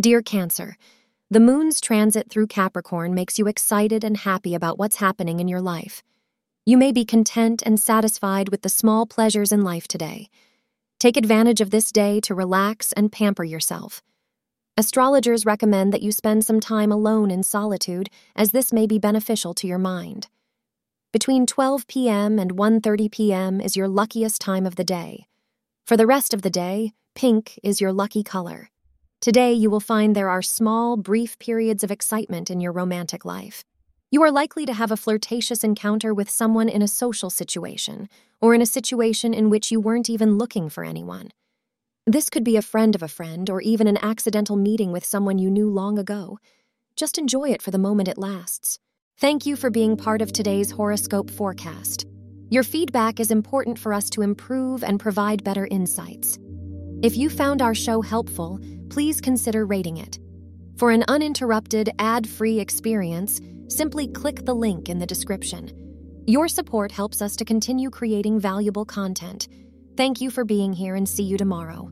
Dear Cancer, the moon's transit through Capricorn makes you excited and happy about what's happening in your life. You may be content and satisfied with the small pleasures in life today. Take advantage of this day to relax and pamper yourself. Astrologers recommend that you spend some time alone in solitude as this may be beneficial to your mind. Between 12 p.m. and 1:30 p.m. is your luckiest time of the day. For the rest of the day, pink is your lucky color. Today you will find there are small, brief periods of excitement in your romantic life. You are likely to have a flirtatious encounter with someone in a social situation or in a situation in which you weren't even looking for anyone. This could be a friend of a friend or even an accidental meeting with someone you knew long ago. Just enjoy it for the moment it lasts. Thank you for being part of today's horoscope forecast. Your feedback is important for us to improve and provide better insights. If you found our show helpful, please consider rating it. For an uninterrupted, ad free experience, simply click the link in the description. Your support helps us to continue creating valuable content. Thank you for being here and see you tomorrow.